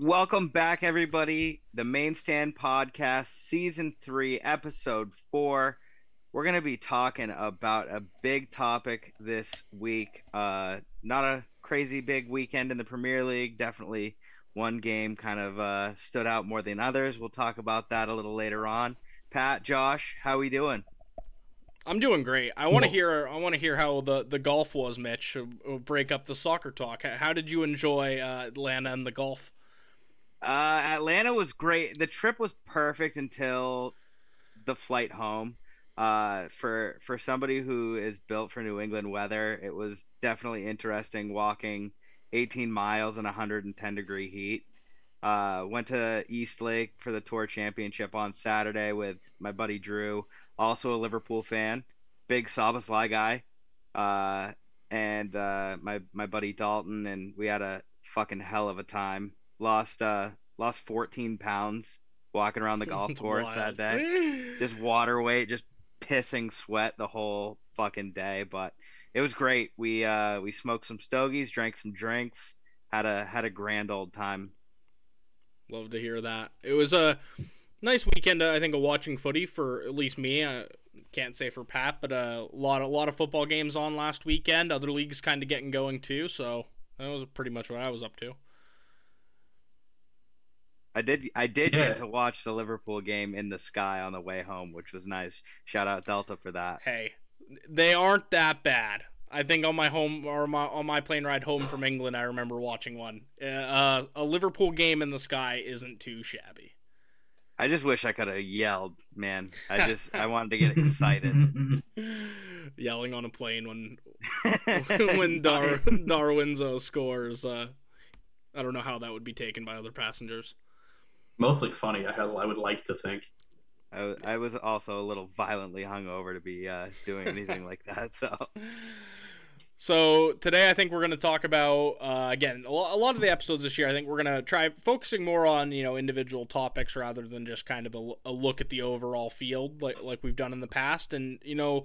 Welcome back, everybody. The Main Stand Podcast, Season 3, Episode 4. We're going to be talking about a big topic this week. Uh, not a crazy big weekend in the Premier League. Definitely one game kind of uh, stood out more than others. We'll talk about that a little later on. Pat, Josh, how we doing? I'm doing great. I want to hear. I want to hear how the, the golf was, Mitch. We'll break up the soccer talk. How did you enjoy uh, Atlanta and the golf? Uh, Atlanta was great. The trip was perfect until the flight home. Uh, for for somebody who is built for New England weather, it was definitely interesting walking 18 miles in 110 degree heat. Uh, went to East Lake for the Tour Championship on Saturday with my buddy Drew also a Liverpool fan, big Szoboszlai guy, uh, and uh, my my buddy Dalton, and we had a fucking hell of a time. Lost uh, lost 14 pounds walking around the golf course wild. that day. Just water weight, just pissing sweat the whole fucking day, but it was great. We uh, we smoked some stogies, drank some drinks, had a had a grand old time. Love to hear that. It was a nice weekend, uh, I think, of watching footy for at least me. I can't say for Pat, but a lot, a lot of football games on last weekend. Other leagues kind of getting going too, so that was pretty much what I was up to. I did, I did yeah. get to watch the Liverpool game in the sky on the way home, which was nice. Shout out Delta for that. Hey, they aren't that bad. I think on my home or my on my plane ride home from England, I remember watching one. Uh, a Liverpool game in the sky isn't too shabby. I just wish I could have yelled, man. I just I wanted to get excited. Yelling on a plane when when Dar- Darwin's uh, scores. Uh, I don't know how that would be taken by other passengers. Mostly funny. I had I would like to think. I, I was also a little violently hungover to be uh, doing anything like that. So so today, I think we're going to talk about uh, again a lot of the episodes this year. I think we're going to try focusing more on you know individual topics rather than just kind of a, a, look at the overall field like like we've done in the past. And you know,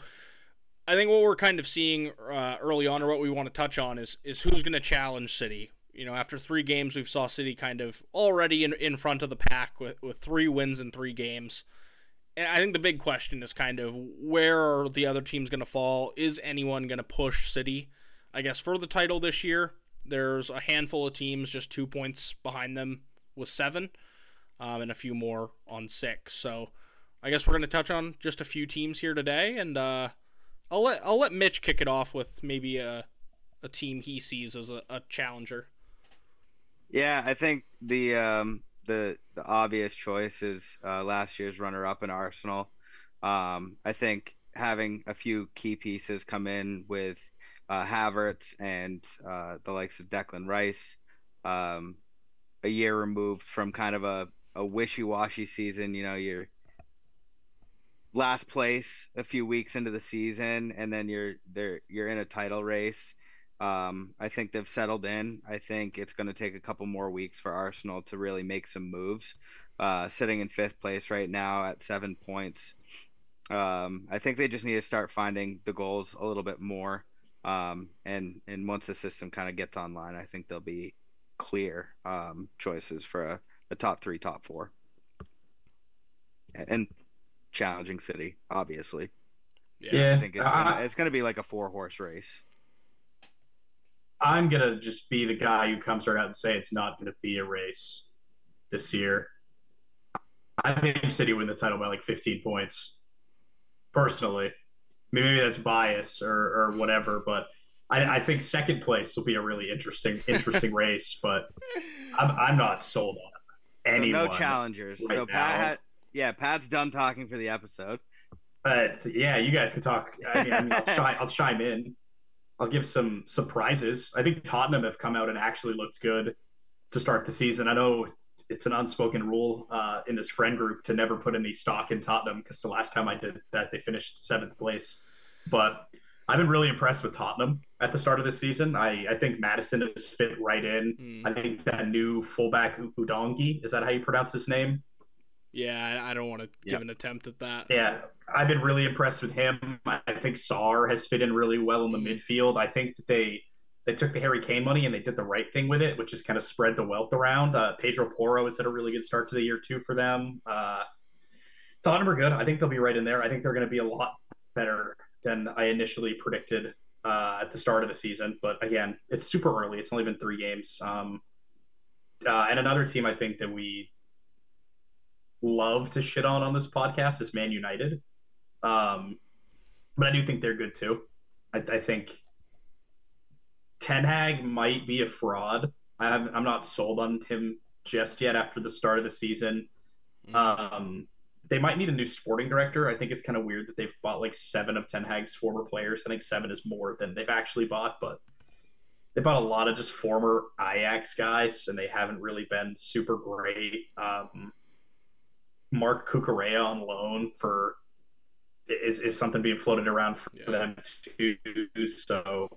I think what we're kind of seeing uh, early on, or what we want to touch on, is is who's going to challenge City. You know, after three games, we've saw City kind of already in in front of the pack with with three wins in three games. And I think the big question is kind of where are the other teams going to fall? Is anyone going to push City, I guess, for the title this year? There's a handful of teams just two points behind them with seven, um, and a few more on six. So I guess we're going to touch on just a few teams here today, and uh, I'll let I'll let Mitch kick it off with maybe a a team he sees as a, a challenger. Yeah, I think the um, the the obvious choice is uh, last year's runner up in Arsenal. Um, I think having a few key pieces come in with uh, Havertz and uh, the likes of Declan Rice, um, a year removed from kind of a, a wishy washy season. You know, you're last place a few weeks into the season, and then you're there. You're in a title race. Um, I think they've settled in. I think it's going to take a couple more weeks for Arsenal to really make some moves. Uh, sitting in fifth place right now at seven points. Um, I think they just need to start finding the goals a little bit more. Um, and and once the system kind of gets online, I think there'll be clear um, choices for a, a top three, top four, and challenging city, obviously. Yeah, I think it's, uh, it's going to be like a four horse race. I'm gonna just be the guy who comes right out and say it's not gonna be a race this year. I think City win the title by like 15 points. Personally, maybe that's bias or, or whatever, but I, I think second place will be a really interesting interesting race. But I'm, I'm not sold on anyone. So no challengers. Right so Pat, had, yeah, Pat's done talking for the episode. But yeah, you guys can talk. I mean, I will chime, I'll chime in. I'll give some surprises. I think Tottenham have come out and actually looked good to start the season. I know it's an unspoken rule uh, in this friend group to never put any stock in Tottenham because the last time I did that, they finished seventh place. But I've been really impressed with Tottenham at the start of the season. I, I think Madison has fit right in. Mm. I think that new fullback Udogie, is that how you pronounce his name? Yeah, I don't want to give an attempt at that. Yeah, I've been really impressed with him. I think Sarr has fit in really well in the midfield. I think that they they took the Harry Kane money and they did the right thing with it, which is kind of spread the wealth around. Uh, Pedro Porro has had a really good start to the year too for them. Uh, Tottenham are good. I think they'll be right in there. I think they're going to be a lot better than I initially predicted uh, at the start of the season. But again, it's super early. It's only been three games. Um, uh, and another team I think that we love to shit on on this podcast is Man United. Um, but I do think they're good too. I, I think Ten Hag might be a fraud. I am I'm not sold on him just yet after the start of the season. Mm. Um, they might need a new sporting director. I think it's kind of weird that they've bought like seven of Ten Hag's former players. I think seven is more than they've actually bought, but they bought a lot of just former Ajax guys, and they haven't really been super great. Um, Marc Cucurella on loan for is, is something being floated around for yeah. them too. So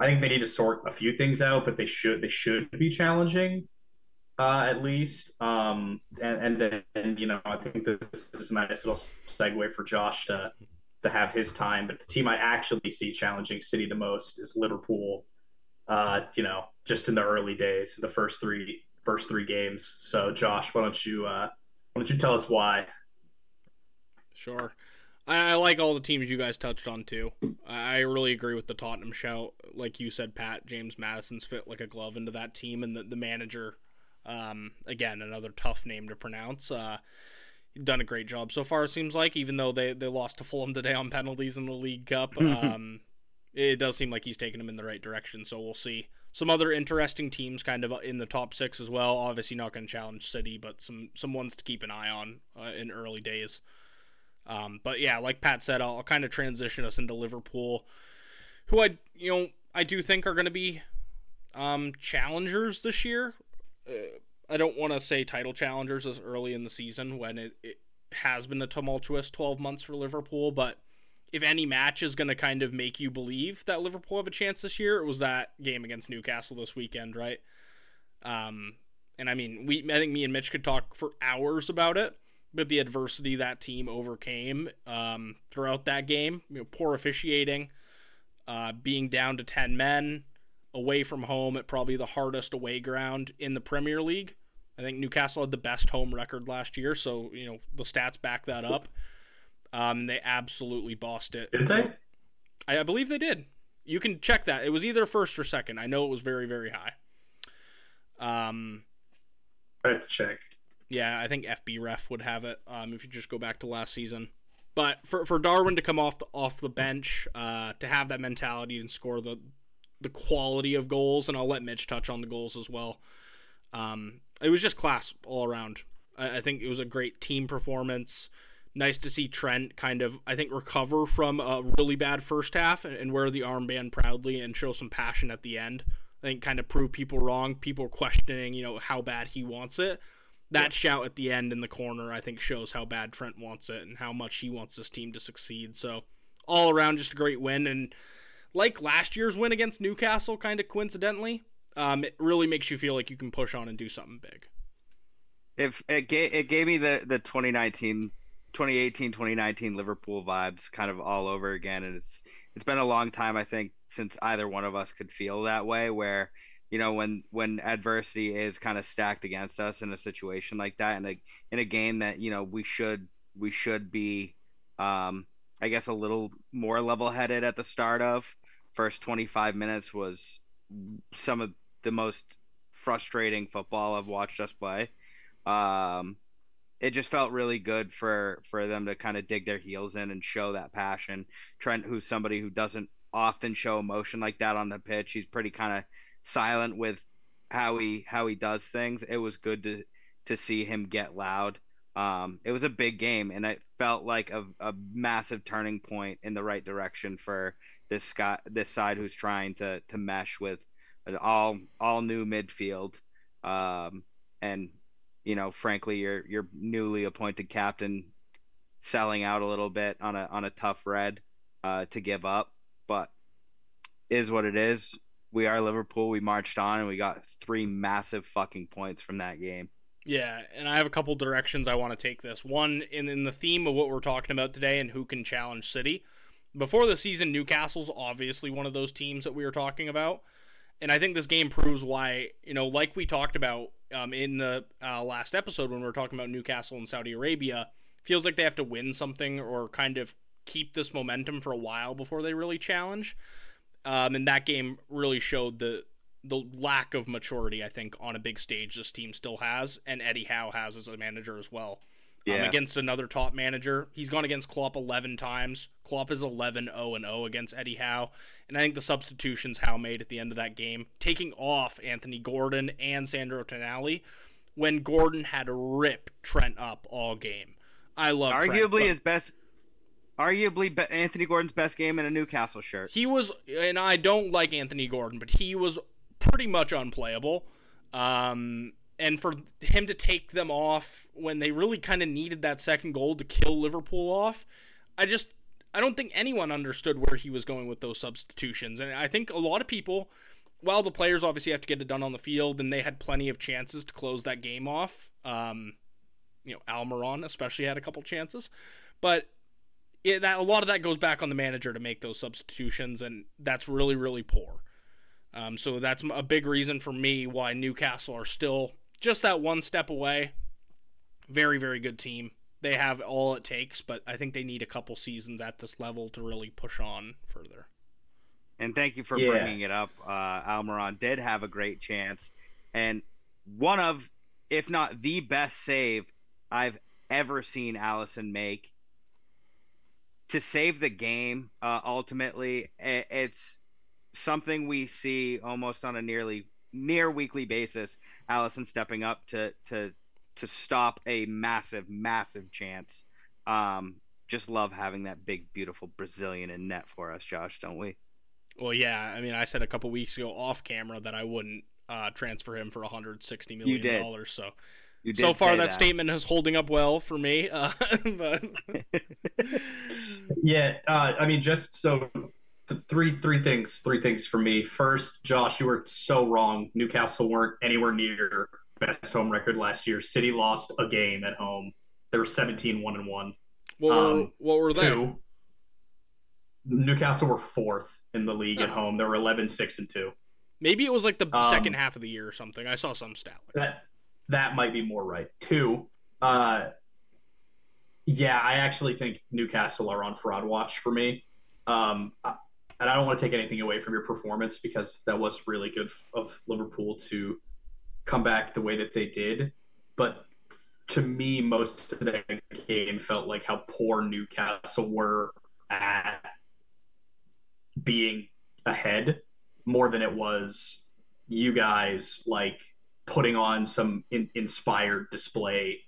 I think they need to sort a few things out, but they should they should be challenging uh, at least. Um, and and then you know I think this is a nice little segue for Josh to to have his time. But the team I actually see challenging City the most is Liverpool. Uh, you know, just in the early days, the first three first three games. So Josh, why don't you uh, why don't you tell us why? Sure. I, I like all the teams you guys touched on too. I really agree with the Tottenham shout. Like you said, Pat, James Madison's fit like a glove into that team, and the, the manager, um, again, another tough name to pronounce. Uh, done a great job so far. It seems like, even though they they lost to Fulham today on penalties in the League Cup, um, it does seem like he's taking them in the right direction. So we'll see. Some other interesting teams, kind of in the top six as well. Obviously, not going to challenge City, but some some ones to keep an eye on uh, in early days. Um, but yeah, like Pat said, I'll, I'll kind of transition us into Liverpool, who I you know I do think are going to be um, challengers this year. Uh, I don't want to say title challengers as early in the season when it, it has been a tumultuous 12 months for Liverpool, but if any match is going to kind of make you believe that Liverpool have a chance this year, it was that game against Newcastle this weekend, right? Um, and I mean, we I think me and Mitch could talk for hours about it but the adversity that team overcame um, throughout that game. You know, poor officiating, uh, being down to ten men, away from home at probably the hardest away ground in the Premier League. I think Newcastle had the best home record last year, so you know the stats back that up. Um, they absolutely bossed it. Did they? I, I believe they did. You can check that. It was either first or second. I know it was very very high. Um, I have to check. Yeah, I think FB Ref would have it um, if you just go back to last season. But for, for Darwin to come off the, off the bench, uh, to have that mentality and score the the quality of goals, and I'll let Mitch touch on the goals as well. Um, it was just class all around. I, I think it was a great team performance. Nice to see Trent kind of, I think, recover from a really bad first half and, and wear the armband proudly and show some passion at the end. I think kind of prove people wrong. People questioning, you know, how bad he wants it that yeah. shout at the end in the corner, I think, shows how bad Trent wants it and how much he wants this team to succeed. So, all around, just a great win. And like last year's win against Newcastle, kind of coincidentally, um, it really makes you feel like you can push on and do something big. If it gave, it gave me the, the 2019, 2018, 2019 Liverpool vibes kind of all over again. And it's, it's been a long time, I think, since either one of us could feel that way, where you know when when adversity is kind of stacked against us in a situation like that in a in a game that you know we should we should be um I guess a little more level headed at the start of first 25 minutes was some of the most frustrating football I've watched us play. Um, it just felt really good for for them to kind of dig their heels in and show that passion. Trent, who's somebody who doesn't often show emotion like that on the pitch, he's pretty kind of silent with how he how he does things. It was good to to see him get loud. Um, it was a big game, and it felt like a, a massive turning point in the right direction for this guy, this side who's trying to to mesh with an all all new midfield. Um, and you know, frankly, your your newly appointed captain selling out a little bit on a on a tough red uh, to give up, but is what it is we are Liverpool. We marched on and we got three massive fucking points from that game. Yeah, and I have a couple directions I want to take this. One, in, in the theme of what we're talking about today and who can challenge City. Before the season, Newcastle's obviously one of those teams that we were talking about. and I think this game proves why, you know, like we talked about um, in the uh, last episode when we were talking about Newcastle and Saudi Arabia, feels like they have to win something or kind of keep this momentum for a while before they really challenge. Um, and that game really showed the the lack of maturity I think on a big stage this team still has, and Eddie Howe has as a manager as well. Um, against another top manager, he's gone against Klopp 11 times. Klopp is 11 0 and 0 against Eddie Howe, and I think the substitutions Howe made at the end of that game, taking off Anthony Gordon and Sandro Tonali, when Gordon had ripped Trent up all game. I love Trent, arguably but- his best, arguably Anthony Gordon's best game in a Newcastle shirt. He was, and I don't like Anthony Gordon, but he was pretty much unplayable. Um, and for him to take them off when they really kind of needed that second goal to kill Liverpool off, I just, I don't think anyone understood where he was going with those substitutions. And I think a lot of people, while the players obviously have to get it done on the field, and they had plenty of chances to close that game off. Um, you know, Almiron especially had a couple chances, but it, that a lot of that goes back on the manager to make those substitutions, and that's really really poor. Um, so that's a big reason for me why Newcastle are still just that one step away. Very very good team. They have all it takes, but I think they need a couple seasons at this level to really push on further. And thank you for Yeah. bringing it up. Uh, Almiron did have a great chance, and one of, if not the best save I've ever seen Alisson make to save the game. Uh, ultimately, it's something we see almost on a nearly near weekly basis. Alisson stepping up to to to stop a massive, massive chance. Um, just love having that big, beautiful Brazilian in net for us, Josh, don't we? Well, yeah, I mean, I said a couple weeks ago off camera that I wouldn't uh, transfer him for 160 million dollars. So You so far say that, statement is holding up well for me. Uh, but Yeah, uh, I mean, just so th- three three things, three things for me. First, Josh, you were so wrong. Newcastle weren't anywhere near best home record last year. City lost a game at home. They were 17 1 and 1. what were Um, what were they? Two. Newcastle were fourth in the league at Oh. home. They were 11 6 and 2. Maybe it was like the Um, second half of the year or something. I saw some stat. Like That that might be more right. Two, uh, yeah, I actually think Newcastle are on fraud watch for me. Um, I- and I don't want to take anything away from your performance because that was really good of Liverpool to come back the way that they did. But to me, most of the game felt like how poor Newcastle were at being ahead more than it was you guys like putting on some in, inspired display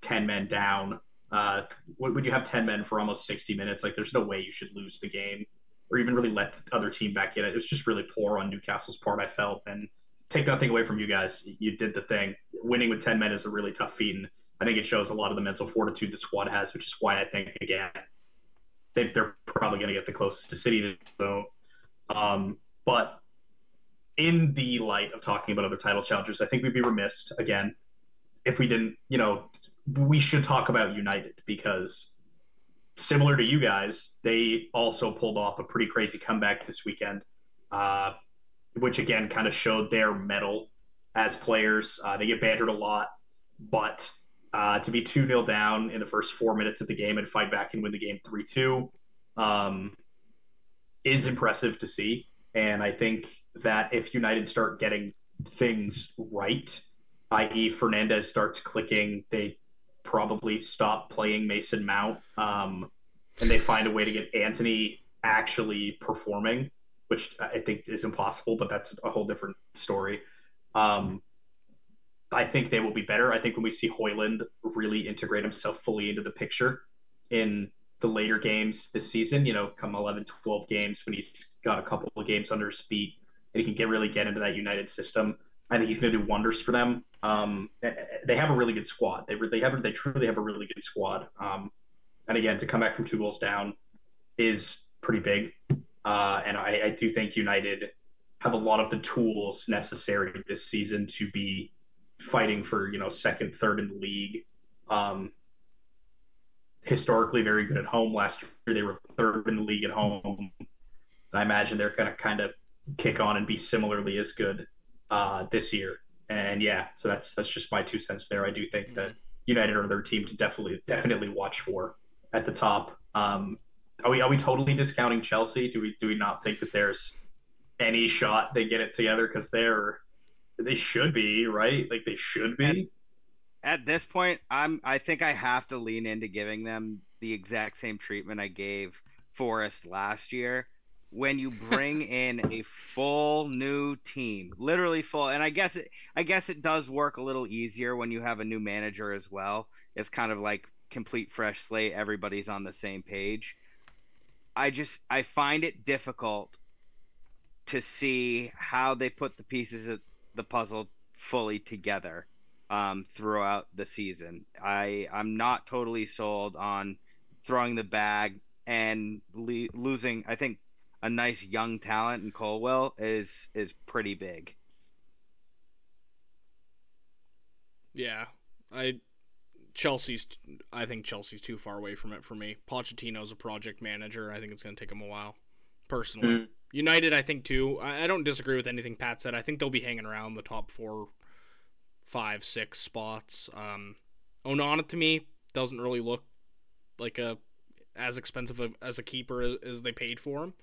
10 men down. Uh, when you have 10 men for almost 60 minutes? Like there's no way you should lose the game or even really let the other team back in. It was just really poor on newcastle's part i felt. And take nothing away from you guys. You did the thing. Winning with 10 men is a really tough feat and i think it shows a lot of the mental fortitude the squad has which is why i think again they, they're probably going to get the closest to city so um, but in the light of talking about other title challengers, I think we'd be remiss again if we didn't, you know, we should talk about United because similar to you guys, they also pulled off a pretty crazy comeback this weekend, uh, which again kind of showed their mettle as players. Uh, they get bantered a lot, but uh, to be 2 0 down in the first four minutes of the game and fight back and win the game 3 2 um, is impressive to see. And I think that if United start getting things right, i.e., Fernandes starts clicking, they probably stop playing Mason Mount, um, and they find a way to get Antony actually performing, which I think is impossible, but that's a whole different story. Um, I think they will be better. I think when we see Højlund really integrate himself fully into the picture in the later games this season, you know, come 11, 12 games when he's got a couple of games under his feet and he can get really get into that United system. I think he's going to do wonders for them. Um, they have a really good squad. They they have they truly have a really good squad. Um, and again, to come back from two goals down is pretty big. Uh, and I, I do think United have a lot of the tools necessary this season to be fighting for you know second, third in the league. Um, historically very good at home. Last year they were third in the league at home. And I imagine they're going to kind of kick on and be similarly as good uh, this year. And yeah, so that's that's just my two cents there. I do think that United are their team to definitely definitely watch for at the top. Um, are we are we totally discounting Chelsea? Do we do we not think that there's any shot they get it together because they're they should be right? Like they should be. At, at this point, I'm I think I have to lean into giving them the exact same treatment I gave Forest last year when you bring in a full new team, literally full. And I guess it, I guess it does work a little easier when you have a new manager as well. It's kind of like complete fresh slate. Everybody's on the same page. I just I find it difficult to see how they put the pieces of the puzzle fully together um, throughout the season. I I'm not totally sold on throwing the bag and le- losing. I think a nice young talent in Colwill is is pretty big. Yeah, I Chelsea's. I think Chelsea's too far away from it for me. Pochettino's a project manager. I think it's going to take him a while. Personally, mm. United, I think too. I, I don't disagree with anything Pat said. I think they'll be hanging around the top four, five, six spots. Um, Onana to me doesn't really look like a as expensive as a keeper as they paid for him.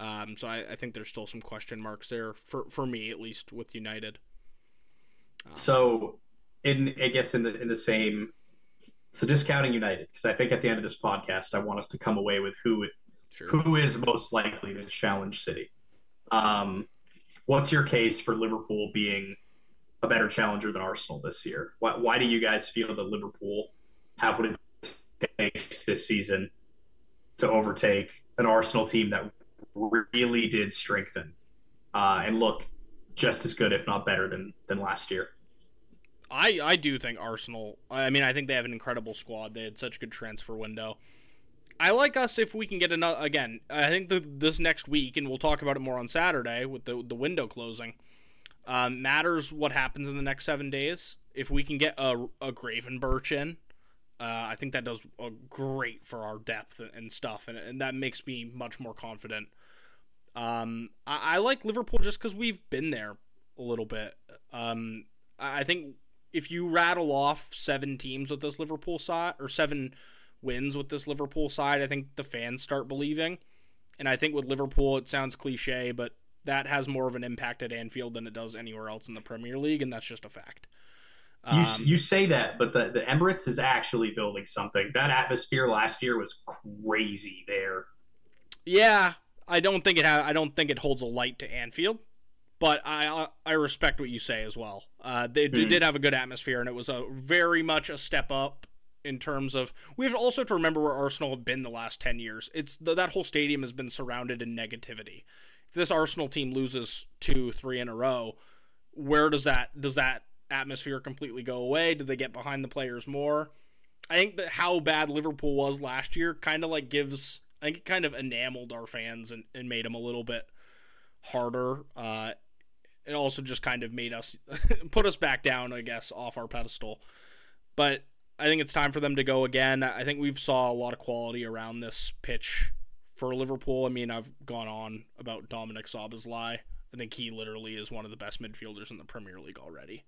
Um, so I, I, think there's still some question marks there for, for me at least with United. Um, so, in I guess in the in the same, so discounting United because I think at the end of this podcast I want us to come away with who sure. who is most likely to challenge City. Um, what's your case for Liverpool being a better challenger than Arsenal this year? Why, why do you guys feel that Liverpool have what it takes this season to overtake an Arsenal team that really did strengthen uh, and look just as good, if not better, than than last year. I I do think Arsenal. I mean, I think they have an incredible squad. They had such a good transfer window. I like us if we can get another. Again, I think the, this next week, and we'll talk about it more on Saturday with the the window closing. Um, matters what happens in the next seven days. If we can get a, a Gravenberch in, uh, I think that does great for our depth and stuff, and, and that makes me much more confident um, I, I like Liverpool just because we've been there a little bit. Um, I think if you rattle off seven teams with this Liverpool side or seven wins with this Liverpool side, I think the fans start believing. And I think with Liverpool, it sounds cliche, but that has more of an impact at Anfield than it does anywhere else in the Premier League, and that's just a fact. Um, you, you say that, but the, the Emirates is actually building something. That atmosphere last year was crazy there. Yeah, I don't think it ha- I don't think it holds a light to Anfield, but I I respect what you say as well. Uh, they, mm. did have a good atmosphere, and it was a very much a step up in terms of. We have also to remember where Arsenal have been the last ten years. It's the, that whole stadium has been surrounded in negativity. If this Arsenal team loses two, three in a row, where does that does that atmosphere completely go away? Do they get behind the players more? I think that how bad Liverpool was last year kind of like gives I think it kind of enameled our fans and, and made them a little bit harder. Uh, it also just kind of made us put us back down, I guess, off our pedestal. But I think it's time for them to go again. I think we've saw a lot of quality around this pitch for Liverpool. I mean, I've gone on about Dominic Szoboszlai. I think he literally is one of the best midfielders in the Premier League already.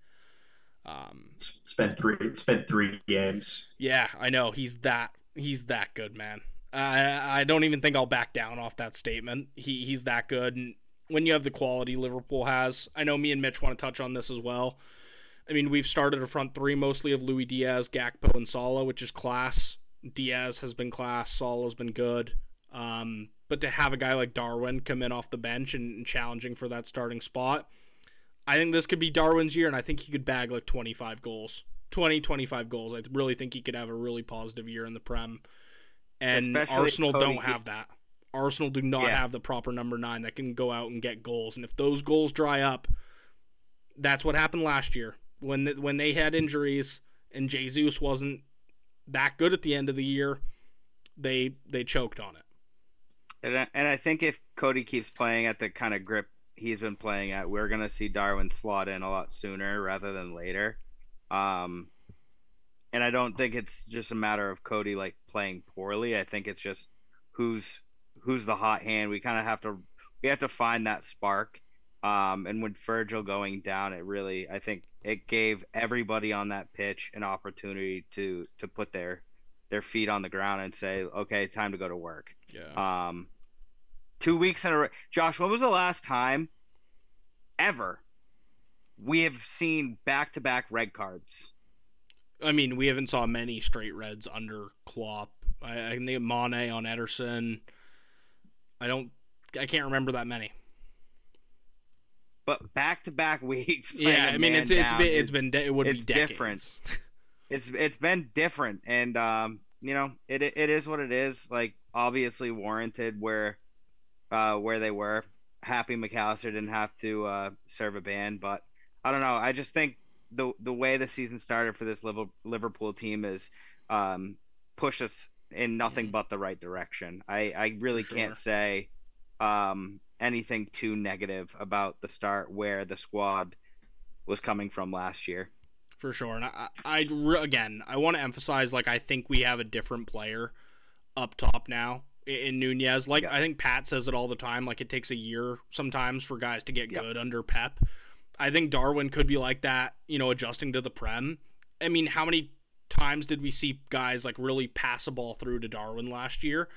Um, spent three spent three games. Yeah, I know he's that he's that good, man. I I don't even think I'll back down off that statement. He he's that good, and when you have the quality Liverpool has, I know me and Mitch want to touch on this as well. I mean, we've started a front three mostly of Luis Diaz, Gakpo, and Salah, which is class. Diaz has been class. Salah's been good. Um, but to have a guy like Darwin come in off the bench and, and challenging for that starting spot, I think this could be Darwin's year, and I think he could bag like 25 goals. 20, 25 goals. I really think he could have a really positive year in the Prem and Especially Arsenal don't have that. Arsenal do not yeah. have the proper number nine that can go out and get goals, and if those goals dry up, that's what happened last year when the, when they had injuries and Jesus wasn't that good at the end of the year. They they choked on it. And I, and I think if Cody keeps playing at the kind of grip he's been playing at, we're gonna see Darwin slot in a lot sooner rather than later. Um, and I don't think it's just a matter of Cody like playing poorly. I think it's just who's who's the hot hand. We kind of have to we have to find that spark. Um, and with Virgil going down, it really, I think, it gave everybody on that pitch an opportunity to to put their their feet on the ground and say, okay, time to go to work. Yeah. Um, two weeks in a row. Josh, when was the last time ever we have seen back to back red cards? I mean, we haven't saw many straight reds under Klopp. I, I think Mane on Ederson. I don't. I can't remember that many. But back to back weeks. Yeah, I mean, it's it's been it's been de- it would be decades. different. it's it's been different and um you know it it is what it is like obviously warranted where uh where they were happy Mac Allister didn't have to uh serve a ban but i don't know i just think the the way the season started for this liverpool team is um push us in nothing Mhm. but the right direction i i really For can't say um anything too negative about the start where the squad was coming from last year for sure. And I, I I again, I want to emphasize like I think we have a different player up top now in Nunez. Like Yeah. I think Pat says it all the time. Like it takes a year sometimes for guys to get Yeah. good under Pep. I think Darwin could be like that. You know, adjusting to the prem. I mean, how many times did we see guys like really pass a ball through to Darwin last year?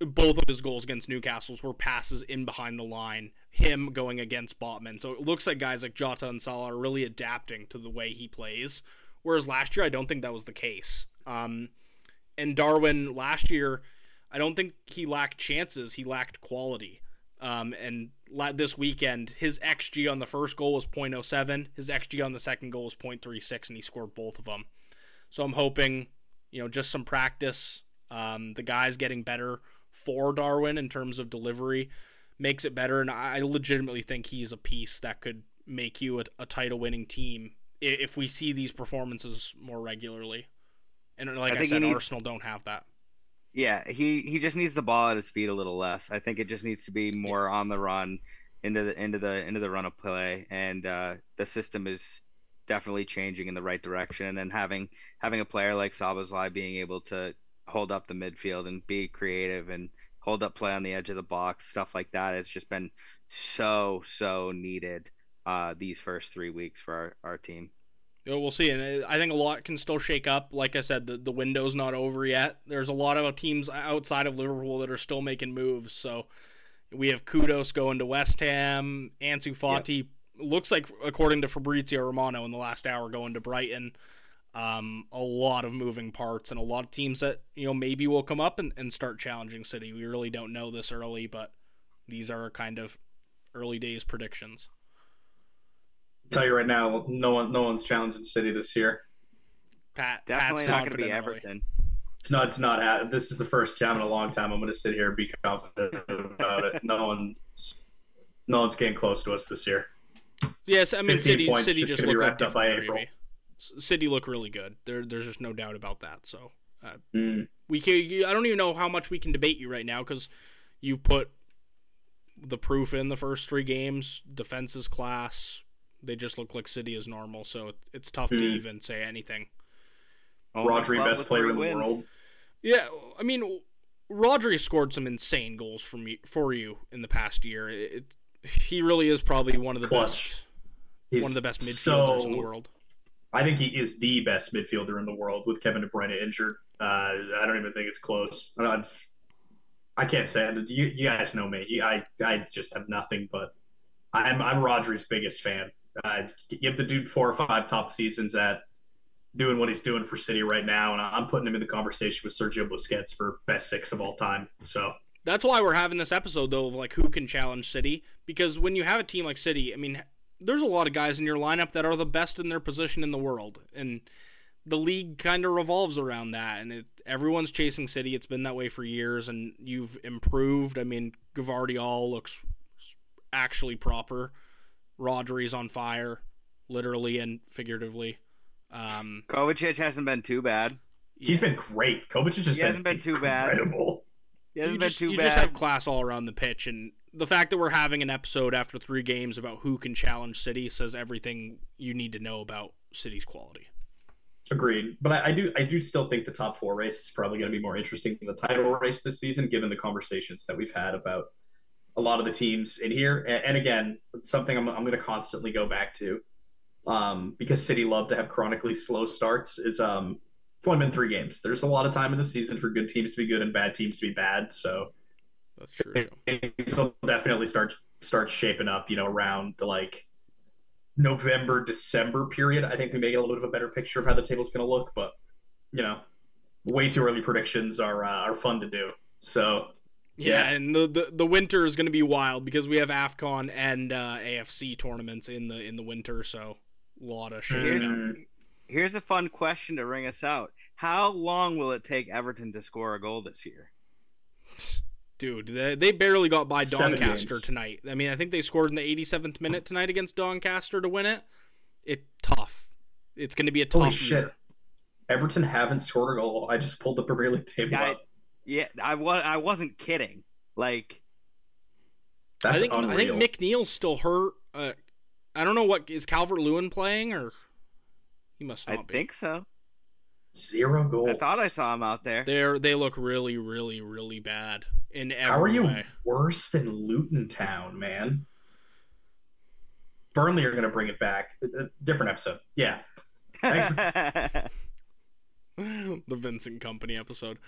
Both of his goals against Newcastle's were passes in behind the line, him going against Botman. So it looks like guys like Jota and Salah are really adapting to the way he plays. Whereas last year, I don't think that was the case. Um, and Darwin last year, I don't think he lacked chances. He lacked quality. Um, and la- this weekend, his XG on the first goal was 0.07. His XG on the second goal was 0.36, and he scored both of them. So I'm hoping, you know, just some practice. Um, the guy's getting better for Darwin in terms of delivery, makes it better. And I legitimately think he's a piece that could make you a, a title winning team if we see these performances more regularly. And like I I, said, needs- Arsenal don't have that. Yeah, he he just needs the ball at his feet a little less. I think it just needs to be more on the run, into the into the into the run of play, and uh, the system is definitely changing in the right direction. And then having having a player like Szoboszlai being able to hold up the midfield and be creative and hold up play on the edge of the box, stuff like that, has just been so so needed uh, these first three weeks for our, our team. We'll see, and I think a lot can still shake up. Like I said, the the window's not over yet. There's a lot of teams outside of Liverpool that are still making moves. So we have Kudus going to West Ham. Ansu Fati looks like, according to Fabrizio Romano in the last hour, going to Brighton. Um, a lot of moving parts and a lot of teams that you know maybe will come up and, and start challenging City. We really don't know this early, but these are kind of early days predictions. Tell you right now, no one, no one's challenging City this year. Pat, Definitely Pat's not going to be confident early. Everton. It's not. It's not. This is the first time in a long time I'm going to sit here and be confident about it. No one's, no one's getting close to us this year. Yes, I mean City. City just just gonna look like wrapped up by different April. City look really good. There, there's just no doubt about that. So Mm. we can. you- I don't even know how much we can debate you right now because you've put the proof in the first three games. Defense is class. They just look like City is normal. So it's tough to Hmm. even say anything. Only Rodri, best player in the wins. world. Yeah, I mean, Rodri scored some insane goals from you, for you in the past year. It, it- he really is probably one of the Clutch. best, He's one of the best midfielders so, in the world. I think he is the best midfielder in the world with Kevin De Bruyne injured. Uh, I don't even think it's close. I, don't- I can't say it. You, you guys know me. I, I just have nothing but. I'm I'm Rodri's biggest fan. Uh, give the dude four or five top seasons at doing what he's doing for City right now, and I'm putting him in the conversation with Sergio Busquets for best six of all time. So That's why we're having this episode though of like who can challenge City because when you have a team like City, I mean, there's a lot of guys in your lineup that are the best in their position in the world, and the league kind of revolves around that. And it, everyone's chasing City. It's been that way for years, and you've improved. I mean, Gvardiol looks actually proper. Rodri's on fire, literally and figuratively. Um, Kovacic hasn't been too bad. he's yeah. been great. Kovacic has He been, hasn't been too bad. incredible. He hasn't you been just, too you bad. just have class all around the pitch, and the fact that we're having an episode after three games about who can challenge City says everything you need to know about City's quality. Agreed, but I, I do I do still think the top four race is probably going to be more interesting than the title race this season, given the conversations that we've had about a lot of the teams in here. And, and again, something I'm, I'm going to constantly go back to um, because City love to have chronically slow starts is um, it's only been three games. There's a lot of time in the season for good teams to be good and bad teams to be bad. So that's true. Things will definitely start start shaping up. You know, around the like November December period. I think we may get a little bit of a better picture of how the table's going to look. But you know, way too early predictions are uh, are fun to do. So yeah, yeah, and the, the the winter is going to be wild because we have Afcon and uh, AFC tournaments in the in the winter, so a lot of shaking here's, here's a fun question to ring us out: How long will it take Everton to score a goal this year? Dude, they, they barely got by Doncaster tonight. I mean, I think they scored in the 87th minute tonight against Doncaster to win it. It tough. It's going to be a tough Holy shit. year. Everton haven't scored a goal. I just pulled the Premier League table I, up. Yeah, I was I wasn't kidding. Like I think unreal. I think McNeil's still hurt. Uh, I don't know what is Calvert Lewin playing or he must not I be. think so. Zero goals. I thought I saw him out there. They're, they look really really really bad in every How are you way. worse than Luton Town, man? Burnley are going to bring it back. A different episode. Yeah. Thanks the Vincent Kompany episode.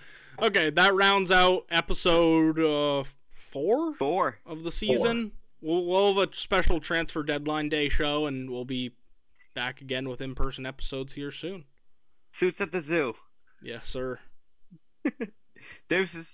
Okay, that rounds out episode uh, four. Four of the season. We'll, we'll have a special transfer deadline day show, and we'll be back again with in-person episodes here soon. Suits at the zoo. Yes, sir. Deuces.